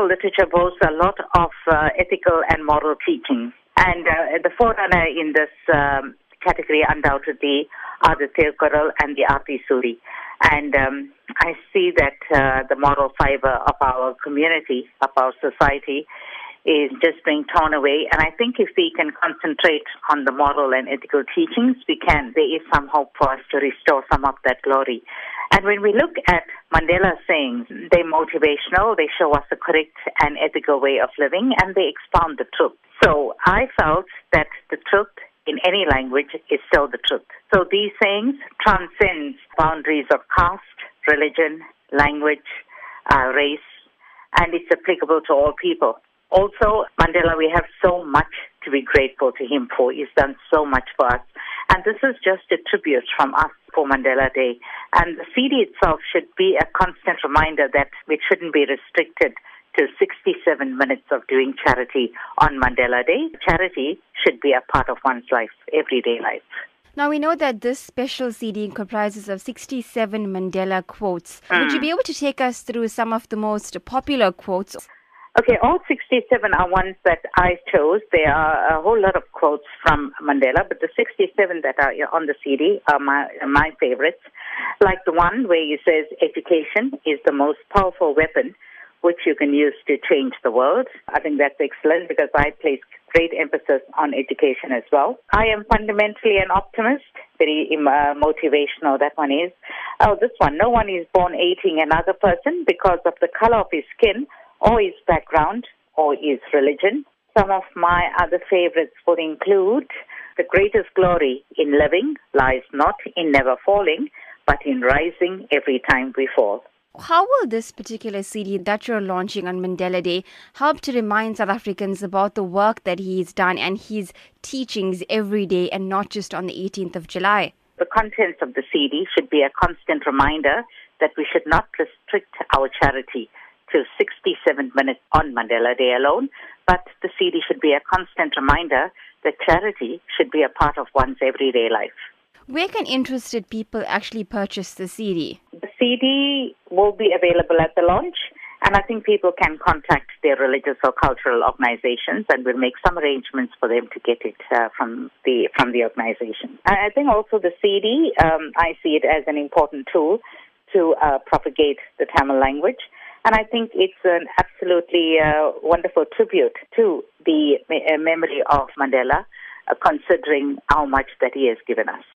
Literature boasts a lot of uh, ethical and moral teaching. And uh, the forerunner in this um, category undoubtedly are the Thirukkural and the Aathisoodi. And um, I see that uh, the moral fiber of our community, of our society, is just being torn away. And I think if we can concentrate on the moral and ethical teachings, we can. There is some hope for us to restore some of that glory. And when we look at Mandela's sayings, they're motivational, they show us a correct and ethical way of living, and they expound the truth. So I felt that the truth in any language is still the truth. So these sayings transcend boundaries of caste, religion, language, uh, race, and it's applicable to all people. Also, Mandela, we have so much to be grateful to him for. He's done so much for us. And this is just a tribute from us for Mandela Day. And the CD itself should be a constant reminder that we shouldn't be restricted to 67 minutes of doing charity on Mandela Day. Charity should be a part of one's life, everyday life. Now, we know that this special CD comprises of 67 Mandela quotes. Mm. Would you be able to take us through some of the most popular quotes? Okay, all 67 are ones that I chose. There are a whole lot of quotes from Mandela, but the 67 that are on the CD are my, my favorites. Like the one where he says, education is the most powerful weapon which you can use to change the world. I think that's excellent because I place great emphasis on education as well. I am fundamentally an optimist, very uh, motivational, that one is. Oh, this one, no one is born hating another person because of the color of his skin or his background or his religion. Some of my other favorites would include the greatest glory in living lies not in never falling, but in rising every time we fall. How will this particular CD that you're launching on Mandela Day help to remind South Africans about the work that he's done and his teachings every day and not just on the 18th of July? The contents of the CD should be a constant reminder that we should not restrict our charity to 67 minutes on Mandela Day alone, but the CD should be a constant reminder that charity should be a part of one's everyday life. Where can interested people actually purchase the CD? The CD will be available at the launch, and I think people can contact their religious or cultural organizations, and we'll make some arrangements for them to get it uh, from the from the organization. I think also the CD, um, I see it as an important tool to uh, propagate the Tamil language. And I think it's an absolutely uh, wonderful tribute to the uh, memory of Mandela, uh, considering how much that he has given us.